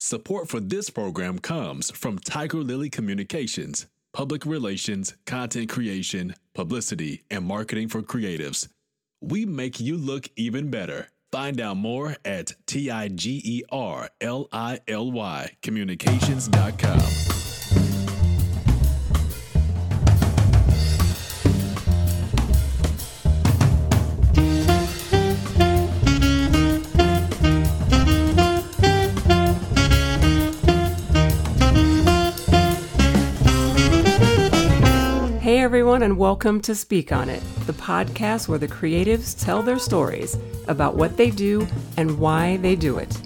Support for this program comes from Tiger Lily Communications, public relations, content creation, publicity, and marketing for creatives. We make you look even better. Find out more at T I G E R L I L Y communications.com. everyone, and welcome to Speak On It, the podcast where the creatives tell their stories about what they do and why they do it.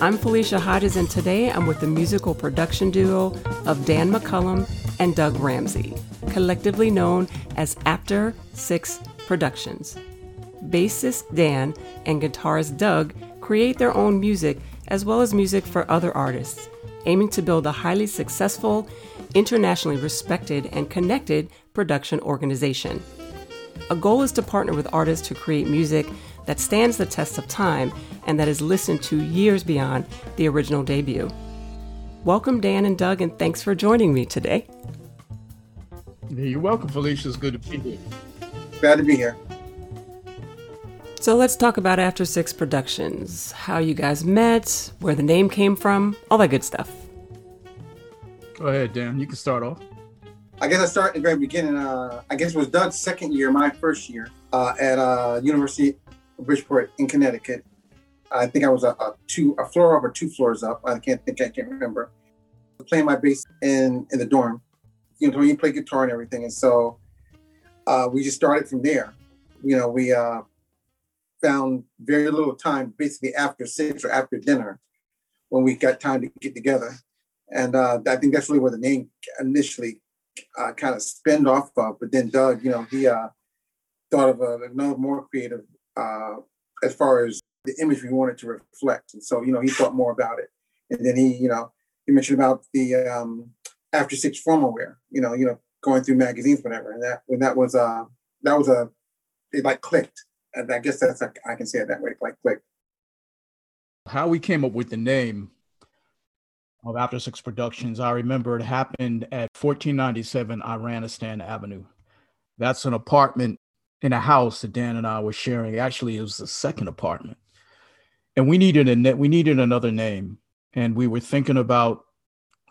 I'm Felicia Hodges, and today I'm with the musical production duo of Dan McCullum and Doug Ramsey, collectively known as After Six Productions. Bassist Dan and guitarist Doug create their own music as well as music for other artists, aiming to build a highly successful internationally respected and connected production organization. A goal is to partner with artists to create music that stands the test of time and that is listened to years beyond the original debut. Welcome, Dan and Doug, and thanks for joining me today. You're welcome, Felicia. It's good to be here. Glad to be here. So let's talk about After Six Productions, how you guys met, where the name came from, all that good stuff. Go ahead, Dan. You can start off. I guess I start at the very beginning. Uh, I guess it was Doug's second year, my first year uh, at uh, University of Bridgeport in Connecticut. I think I was a, a, two, a floor up or two floors up. I can't think, I can't remember. Playing my bass in in the dorm, you know, you play guitar and everything, and so uh, we just started from there. You know, we uh, found very little time, basically after six or after dinner, when we got time to get together and uh, I think that's really where the name initially uh, kind of spinned off of. But then Doug, you know, he uh, thought of a, another more creative uh, as far as the image we wanted to reflect, and so you know he thought more about it. And then he, you know, he mentioned about the um, after six formal wear, you know, you know, going through magazines, whatever, and that when that was uh that was a it like clicked, and I guess that's I can say it that way, like clicked. How we came up with the name of After Six Productions. I remember it happened at 1497 Iranistan Avenue. That's an apartment in a house that Dan and I were sharing. Actually, it was the second apartment, and we needed a we needed another name, and we were thinking about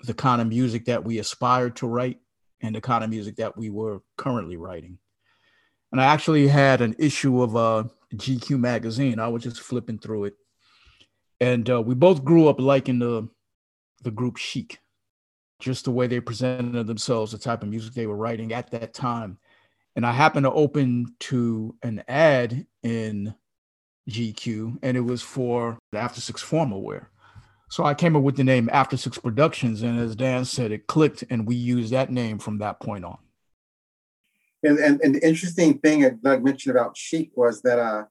the kind of music that we aspired to write and the kind of music that we were currently writing. And I actually had an issue of uh, GQ magazine. I was just flipping through it, and uh, we both grew up liking the the group Chic, just the way they presented themselves, the type of music they were writing at that time. And I happened to open to an ad in GQ, and it was for After Six formal wear. So I came up with the name After Six Productions, and as Dan said, it clicked, and we used that name from that point on. And, and, and the interesting thing that Doug mentioned about Chic was that uh,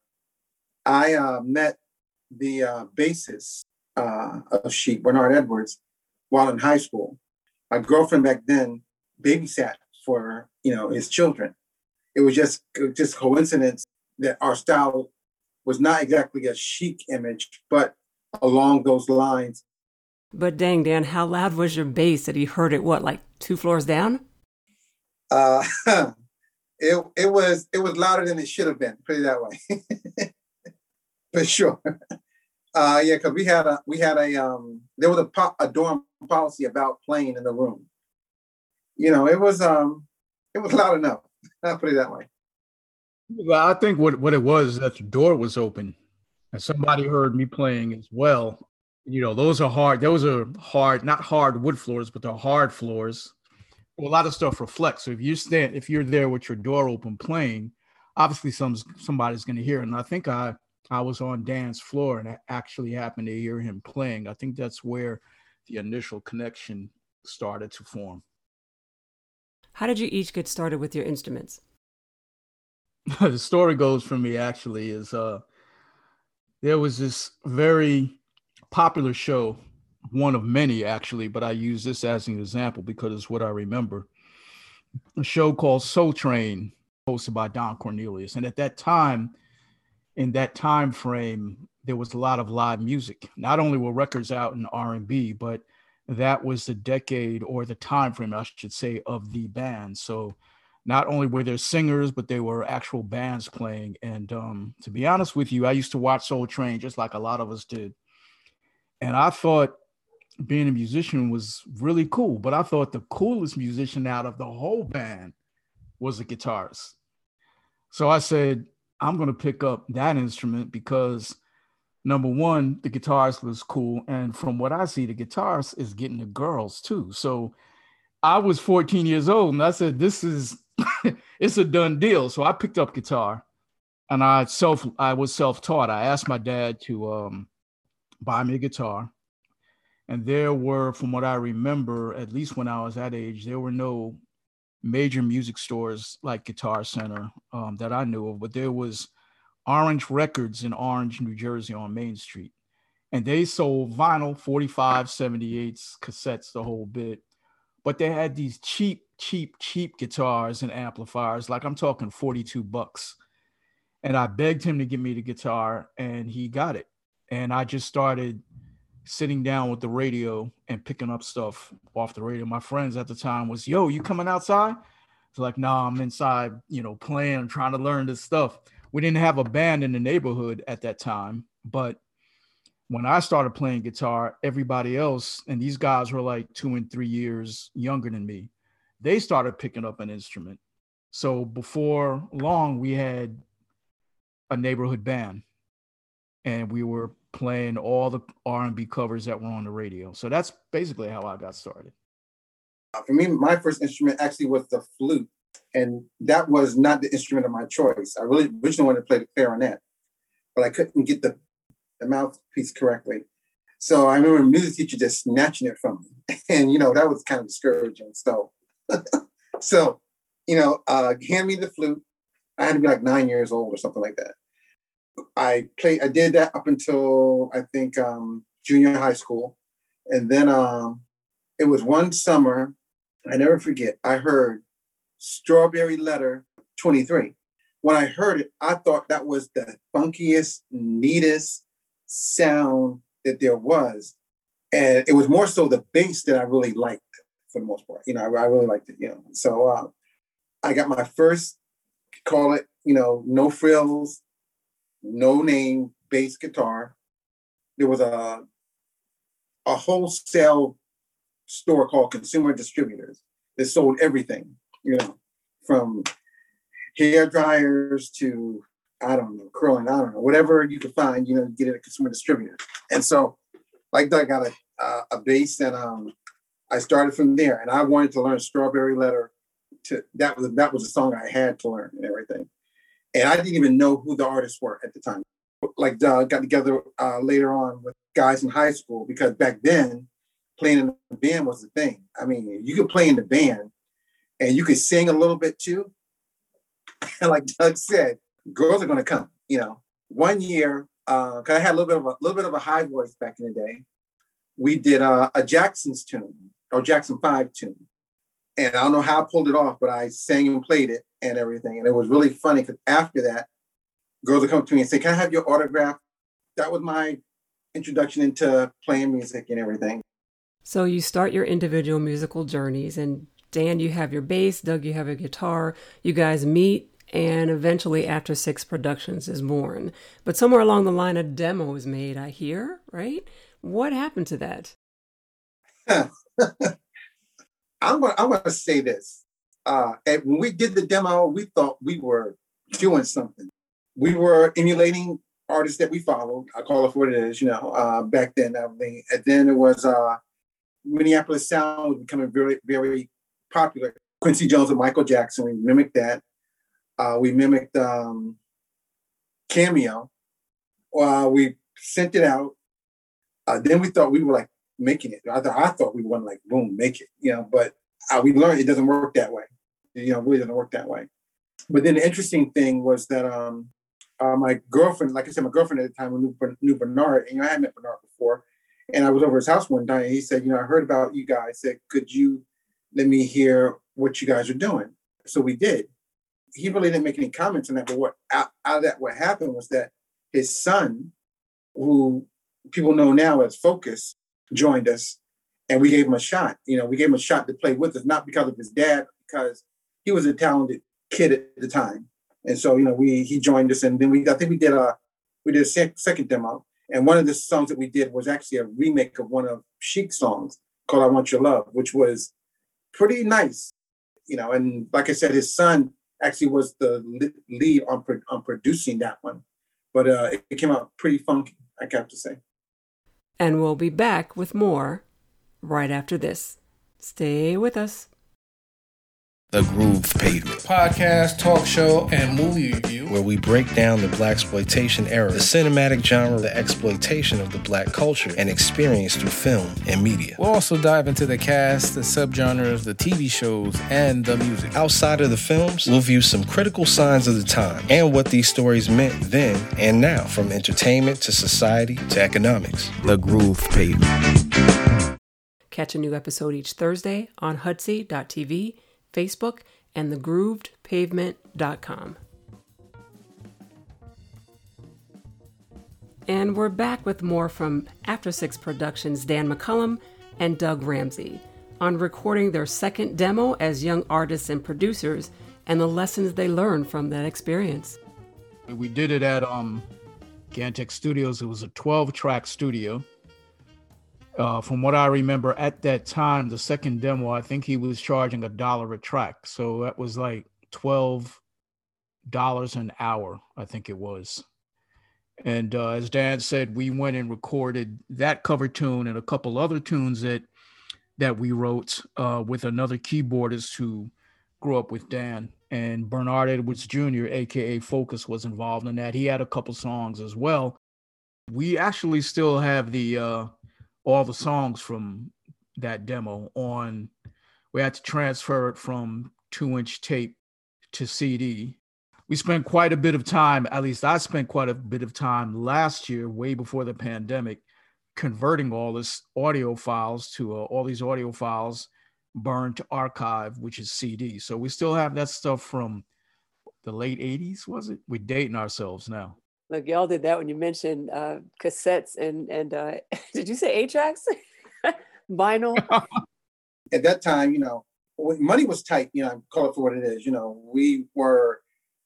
I uh, met the uh, bassist uh, of Chic, Bernard Edwards, while in high school. My girlfriend back then babysat for you know his children. It was just just coincidence that our style was not exactly a chic image, but along those lines. But dang, Dan, how loud was your bass that he heard it? What, like two floors down? Uh, it it was it was louder than it should have been. Put it that way, for sure. Uh, yeah, because we had a we had a um there was a po- a dorm policy about playing in the room. You know, it was um it was loud enough. I'll put it that way. Well, I think what what it was that the door was open, and somebody heard me playing as well. You know, those are hard. Those are hard, not hard wood floors, but they're hard floors. Well, a lot of stuff reflects. So if you stand, if you're there with your door open playing, obviously some somebody's going to hear. And I think I I was on Dan's floor and I actually happened to hear him playing. I think that's where the initial connection started to form. How did you each get started with your instruments? the story goes for me actually is uh there was this very popular show, one of many actually, but I use this as an example because it's what I remember. A show called Soul Train, hosted by Don Cornelius. And at that time, in that time frame, there was a lot of live music. Not only were records out in R&B, but that was the decade or the time frame, I should say, of the band. So not only were there singers, but they were actual bands playing. And um, to be honest with you, I used to watch Soul Train just like a lot of us did. And I thought being a musician was really cool, but I thought the coolest musician out of the whole band was the guitarist. So I said, I'm going to pick up that instrument because number one, the guitarist was cool. And from what I see, the guitarist is getting the girls too. So I was 14 years old and I said, this is it's a done deal. So I picked up guitar and I self I was self-taught. I asked my dad to um, buy me a guitar. And there were, from what I remember, at least when I was that age, there were no major music stores like Guitar Center um, that I knew of, but there was Orange Records in Orange, New Jersey on Main Street. And they sold vinyl, 45, 78s, cassettes, the whole bit. But they had these cheap cheap, cheap guitars and amplifiers. Like I'm talking 42 bucks. And I begged him to give me the guitar and he got it. And I just started sitting down with the radio and picking up stuff off the radio. My friends at the time was, yo, you coming outside? It's like, nah, I'm inside, you know, playing, trying to learn this stuff. We didn't have a band in the neighborhood at that time, but when I started playing guitar, everybody else, and these guys were like two and three years younger than me, they started picking up an instrument. So before long, we had a neighborhood band, and we were playing all the R&B covers that were on the radio. So that's basically how I got started. Uh, for me, my first instrument actually was the flute, and that was not the instrument of my choice. I really originally wanted to play the clarinet, but I couldn't get the, the mouthpiece correctly. So I remember music teacher just snatching it from me, and you know that was kind of discouraging. So so, you know, uh, hand me the flute. I had to be like nine years old or something like that. I played. I did that up until I think um, junior high school, and then um, it was one summer. I never forget. I heard "Strawberry Letter" 23. When I heard it, I thought that was the funkiest, neatest sound that there was, and it was more so the bass that I really liked for the most part. You know, I, I really liked it. You know, so uh, I got my first call it you know no frills, no name bass guitar. There was a a wholesale store called Consumer Distributors that sold everything. You know, from hair dryers to I don't know, curling, I don't know, whatever you could find, you know, get it at consumer distributor. And so, like, that, I got a a bass and um, I started from there, and I wanted to learn "Strawberry Letter." To that was that was a song I had to learn and everything, and I didn't even know who the artists were at the time. Like uh, got together uh, later on with guys in high school because back then playing in the band was the thing. I mean, you could play in the band and you could sing a little bit too. And like Doug said, girls are going to come. You know, one year, because uh, I had a little bit of a little bit of a high voice back in the day, we did uh, a Jackson's tune or Jackson 5 tune. And I don't know how I pulled it off, but I sang and played it and everything. And it was really funny because after that, girls would come to me and say, Can I have your autograph? That was my introduction into playing music and everything. So you start your individual musical journeys, and Dan, you have your bass, Doug, you have a guitar. You guys meet, and eventually, After Six Productions is born. But somewhere along the line, a demo is made, I hear, right? What happened to that? I'm gonna I'm gonna say this. Uh, and when we did the demo, we thought we were doing something. We were emulating artists that we followed. I call it what it is, you know. Uh, back then, I mean, and then it was uh, Minneapolis sound was becoming very very popular. Quincy Jones and Michael Jackson. We mimicked that. Uh, we mimicked um, Cameo. Uh, we sent it out. Uh, then we thought we were like making it. I thought I thought we to like boom make it, you know. But uh, we learned it doesn't work that way. You know, really doesn't work that way. But then the interesting thing was that um, uh, my girlfriend, like I said, my girlfriend at the time knew, knew Bernard, and you know, I had met Bernard before, and I was over his house one day. And he said, you know, I heard about you guys. Said, could you let me hear what you guys are doing? So we did. He really didn't make any comments on that, but what out, out of that what happened was that his son who people know now as Focus, joined us, and we gave him a shot. You know, we gave him a shot to play with us, not because of his dad, because he was a talented kid at the time. And so, you know, we he joined us, and then we I think we did a we did a sec- second demo, and one of the songs that we did was actually a remake of one of Chic's songs called "I Want Your Love," which was pretty nice, you know. And like I said, his son actually was the lead on on producing that one, but uh, it came out pretty funky, I have to say. And we'll be back with more right after this. Stay with us. The Groove Pavement podcast, talk show, and movie review, where we break down the blaxploitation era, the cinematic genre, the exploitation of the black culture and experience through film and media. We'll also dive into the cast, the subgenres, the TV shows, and the music. Outside of the films, we'll view some critical signs of the time and what these stories meant then and now, from entertainment to society to economics. The Groove Pavement. Catch a new episode each Thursday on Hudsy.tv Facebook, and thegroovedpavement.com. And we're back with more from After Six Productions' Dan McCullum and Doug Ramsey on recording their second demo as young artists and producers and the lessons they learned from that experience. We did it at um, Gantech Studios. It was a 12 track studio. Uh, from what I remember at that time, the second demo, I think he was charging a dollar a track. So that was like twelve dollars an hour, I think it was. And uh, as Dan said, we went and recorded that cover tune and a couple other tunes that that we wrote uh, with another keyboardist who grew up with Dan. And Bernard Edwards Jr., aka Focus, was involved in that. He had a couple songs as well. We actually still have the uh, all the songs from that demo on we had to transfer it from two inch tape to cd we spent quite a bit of time at least i spent quite a bit of time last year way before the pandemic converting all this audio files to uh, all these audio files burned to archive which is cd so we still have that stuff from the late 80s was it? We're dating ourselves now Look, y'all did that when you mentioned uh, cassettes and and uh, did you say eight tracks, vinyl? At that time, you know, when money was tight. You know, call it for what it is. You know, we were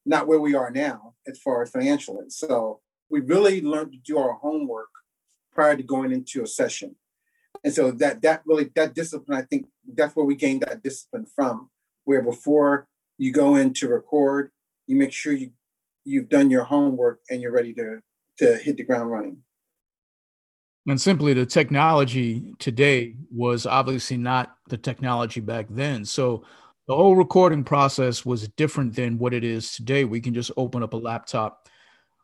not where we are now as far as financially. So we really learned to do our homework prior to going into a session, and so that that really that discipline. I think that's where we gained that discipline from. Where before you go in to record, you make sure you you've done your homework and you're ready to to hit the ground running. And simply the technology today was obviously not the technology back then. So the whole recording process was different than what it is today. We can just open up a laptop,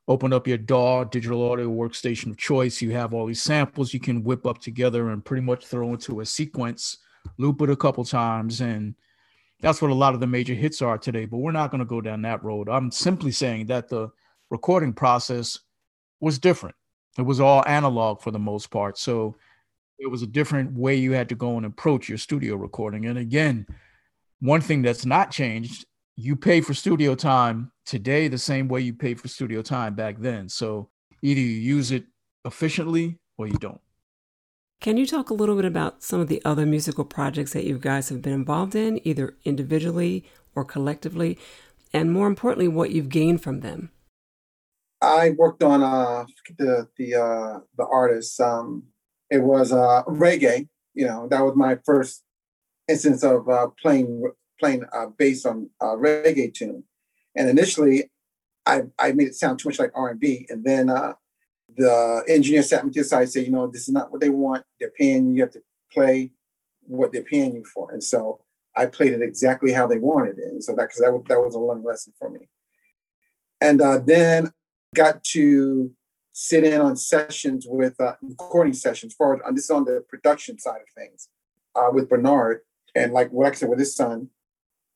open up your DAW, digital audio workstation of choice. You have all these samples you can whip up together and pretty much throw into a sequence, loop it a couple times, and that's what a lot of the major hits are today, but we're not going to go down that road. I'm simply saying that the recording process was different. It was all analog for the most part. So it was a different way you had to go and approach your studio recording. And again, one thing that's not changed, you pay for studio time today the same way you paid for studio time back then. So either you use it efficiently or you don't. Can you talk a little bit about some of the other musical projects that you guys have been involved in, either individually or collectively, and more importantly, what you've gained from them? I worked on uh, the the uh, the artist. Um, it was uh, reggae. You know, that was my first instance of uh, playing playing uh, bass on a reggae tune. And initially, I I made it sound too much like R and B, and then uh, the engineer sat me to the side and said, you know, this is not what they want. They're paying you. You have to play what they're paying you for. And so I played it exactly how they wanted it. And so that, because that, that was a learning lesson for me. And uh, then got to sit in on sessions with uh, recording sessions for on this on the production side of things uh, with Bernard. And like what I said with his son,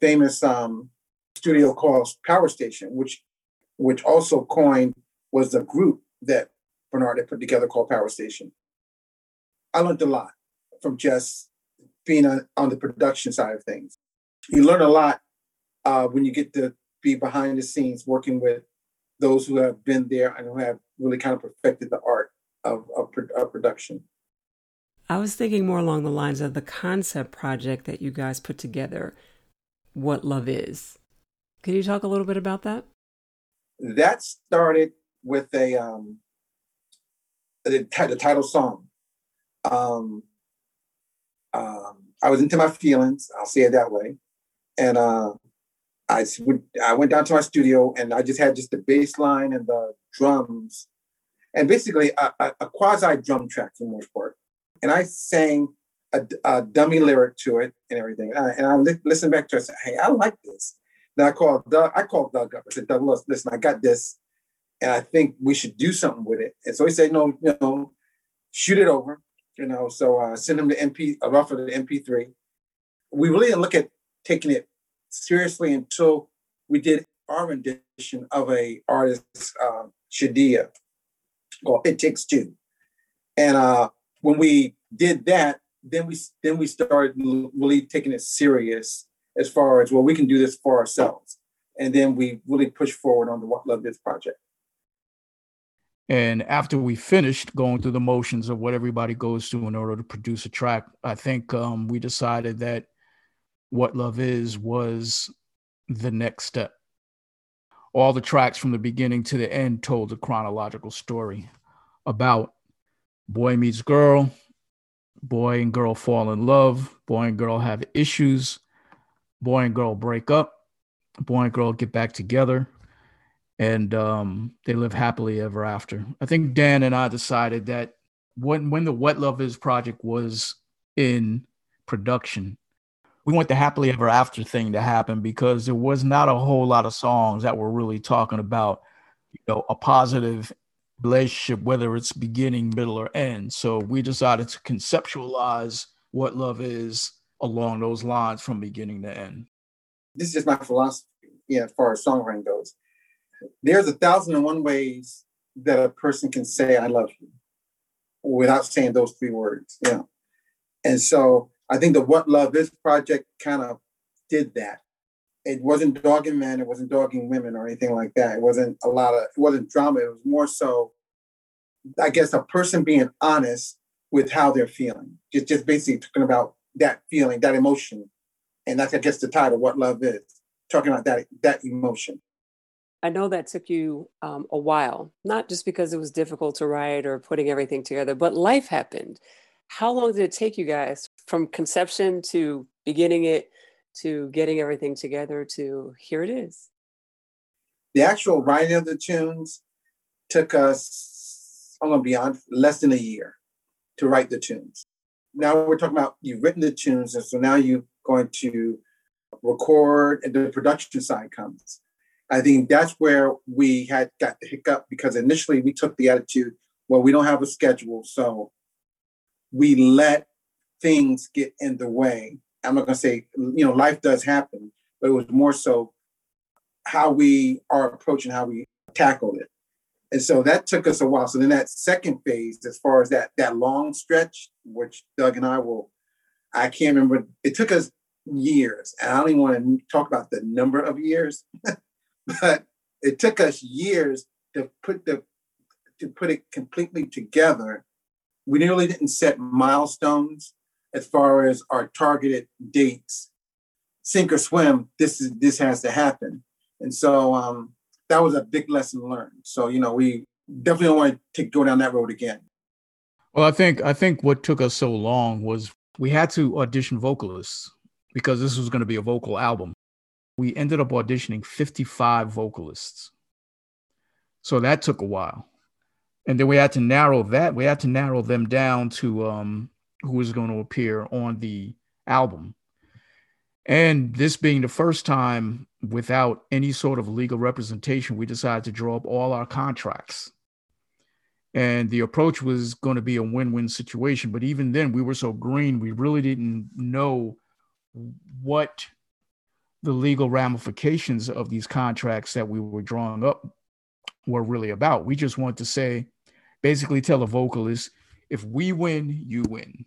famous um, studio called Power Station, which which also coined was the group that Bernard had put together called Power Station. I learned a lot from just being on, on the production side of things. You learn a lot uh, when you get to be behind the scenes working with those who have been there and who have really kind of perfected the art of, of, of production. I was thinking more along the lines of the concept project that you guys put together, What Love Is. Can you talk a little bit about that? That started with a um, the, the title song. Um, um, I was into my feelings. I'll say it that way, and uh, I I went down to my studio and I just had just the bass line and the drums, and basically a, a, a quasi drum track for the most part. And I sang a, a dummy lyric to it and everything. And I, and I li- listened back to it. and said, "Hey, I like this." Then I called Doug. I called Doug up. I said, "Doug, listen, I got this, and I think we should do something with it." And so he said, "No, you know, shoot it over." You know, so I uh, sent him the MP, a rough of the MP3. We really didn't look at taking it seriously until we did our rendition of a artist, uh, Shadia, called "It Takes Two. And uh, when we did that, then we then we started really taking it serious as far as well, we can do this for ourselves. And then we really pushed forward on the What Love Is project. And after we finished going through the motions of what everybody goes through in order to produce a track, I think um, we decided that What Love Is was the next step. All the tracks from the beginning to the end told a chronological story about boy meets girl, boy and girl fall in love, boy and girl have issues, boy and girl break up, boy and girl get back together, and um, they live happily ever after. I think Dan and I decided that when when the What Love Is project was in production, we want the happily ever after thing to happen because there was not a whole lot of songs that were really talking about you know a positive relationship whether it's beginning middle or end so we decided to conceptualize what love is along those lines from beginning to end. This is just my philosophy, yeah, as far as songwriting goes. There's a thousand and one ways that a person can say "I love you" without saying those three words. Yeah, and so I think the "What Love Is" project kind of did that. It wasn't dogging men, it wasn't dogging women or anything like that. It wasn't a lot of, it wasn't drama. It was more so, I guess, a person being honest with how they're feeling. Just, just basically talking about that feeling, that emotion. And that's, I guess, the title, What Love Is, talking about that, that emotion. I know that took you um, a while, not just because it was difficult to write or putting everything together, but life happened. How long did it take you guys from conception to beginning it to getting everything together to here it is? The actual writing of the tunes took us, I'm going to be honest, less than a year to write the tunes now we're talking about you've written the tunes, and so now you're going to record, and the production side comes. I think that's where we had got the hiccup because initially we took the attitude, well, we don't have a schedule, so we let things get in the way. I'm not going to say, you know, life does happen, but it was more so how we are approaching how we tackled it. And so that took us a while. So then that second phase, as far as that that long stretch, which Doug and I will, I can't remember. It took us years. And I don't even want to talk about the number of years, but it took us years to put the to put it completely together. We nearly didn't set milestones as far as our targeted dates. Sink or swim, this is this has to happen. And so um, that was a big lesson learned. So you know, we definitely don't want to take go down that road again. Well, I think I think what took us so long was we had to audition vocalists because this was going to be a vocal album. We ended up auditioning 55 vocalists. So that took a while. And then we had to narrow that. We had to narrow them down to um, who was going to appear on the album. And this being the first time without any sort of legal representation, we decided to draw up all our contracts. And the approach was going to be a win win situation. But even then, we were so green, we really didn't know what the legal ramifications of these contracts that we were drawing up were really about. We just want to say, basically, tell a vocalist, if we win, you win.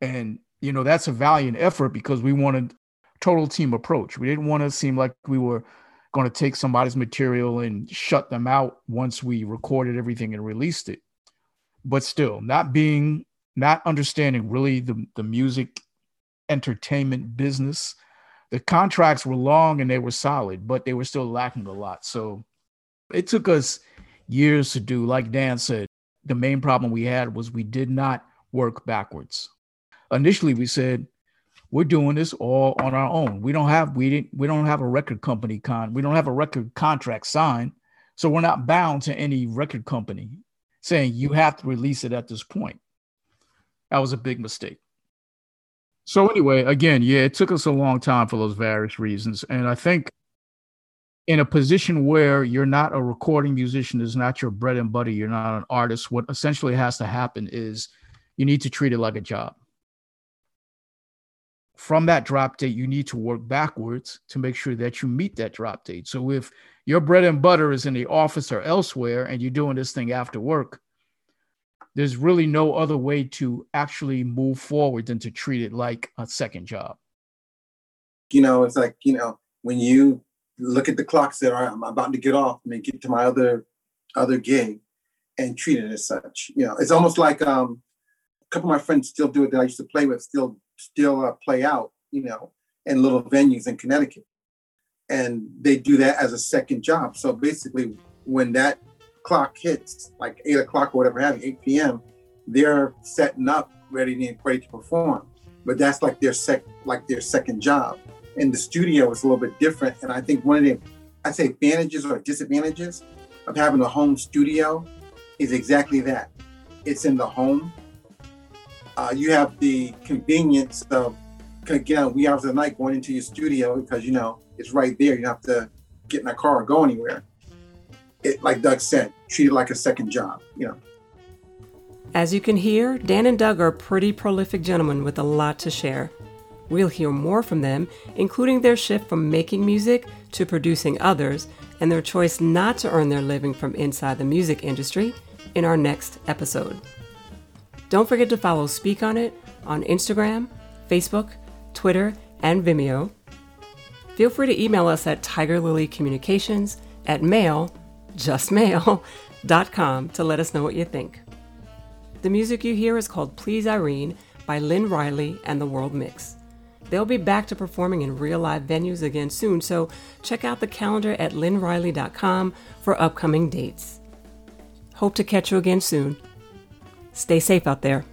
And you know that's a valiant effort because we wanted total team approach. We didn't want to seem like we were going to take somebody's material and shut them out once we recorded everything and released it. but still not being not understanding really the, the music entertainment business the contracts were long and they were solid but they were still lacking a lot so it took us years to do like dan said the main problem we had was we did not work backwards initially we said we're doing this all on our own we don't have we didn't we don't have a record company con we don't have a record contract signed so we're not bound to any record company saying you have to release it at this point. That was a big mistake. So anyway, again, yeah, it took us a long time for those various reasons. And I think in a position where you're not a recording musician, is not your bread and butter, you're not an artist, what essentially has to happen is you need to treat it like a job. From that drop date, you need to work backwards to make sure that you meet that drop date. So if your bread and butter is in the office or elsewhere and you're doing this thing after work, there's really no other way to actually move forward than to treat it like a second job. You know, it's like, you know, when you look at the clock, say, all right, I'm about to get off, and get to my other other gig and treat it as such. You know, it's almost like um, a couple of my friends still do it that I used to play with, still still uh, play out, you know, in little venues in Connecticut and they do that as a second job. So basically, when that clock hits, like eight o'clock or whatever, having 8 p.m., they're setting up, ready and ready to perform. But that's like their sec, like their second job. In the studio, it's a little bit different. And I think one of the, I say advantages or disadvantages of having a home studio is exactly that. It's in the home. Uh, you have the convenience of get out wee hours of the night going into your studio because you know it's right there. You don't have to get in a car or go anywhere. It, like Doug said, treat it like a second job, you know. As you can hear, Dan and Doug are pretty prolific gentlemen with a lot to share. We'll hear more from them, including their shift from making music to producing others and their choice not to earn their living from inside the music industry in our next episode. Don't forget to follow Speak On It on Instagram, Facebook, Twitter, and Vimeo feel free to email us at tigerlilycommunications at mail, justmail.com to let us know what you think. The music you hear is called Please Irene by Lynn Riley and the World Mix. They'll be back to performing in real live venues again soon, so check out the calendar at lynnriley.com for upcoming dates. Hope to catch you again soon. Stay safe out there.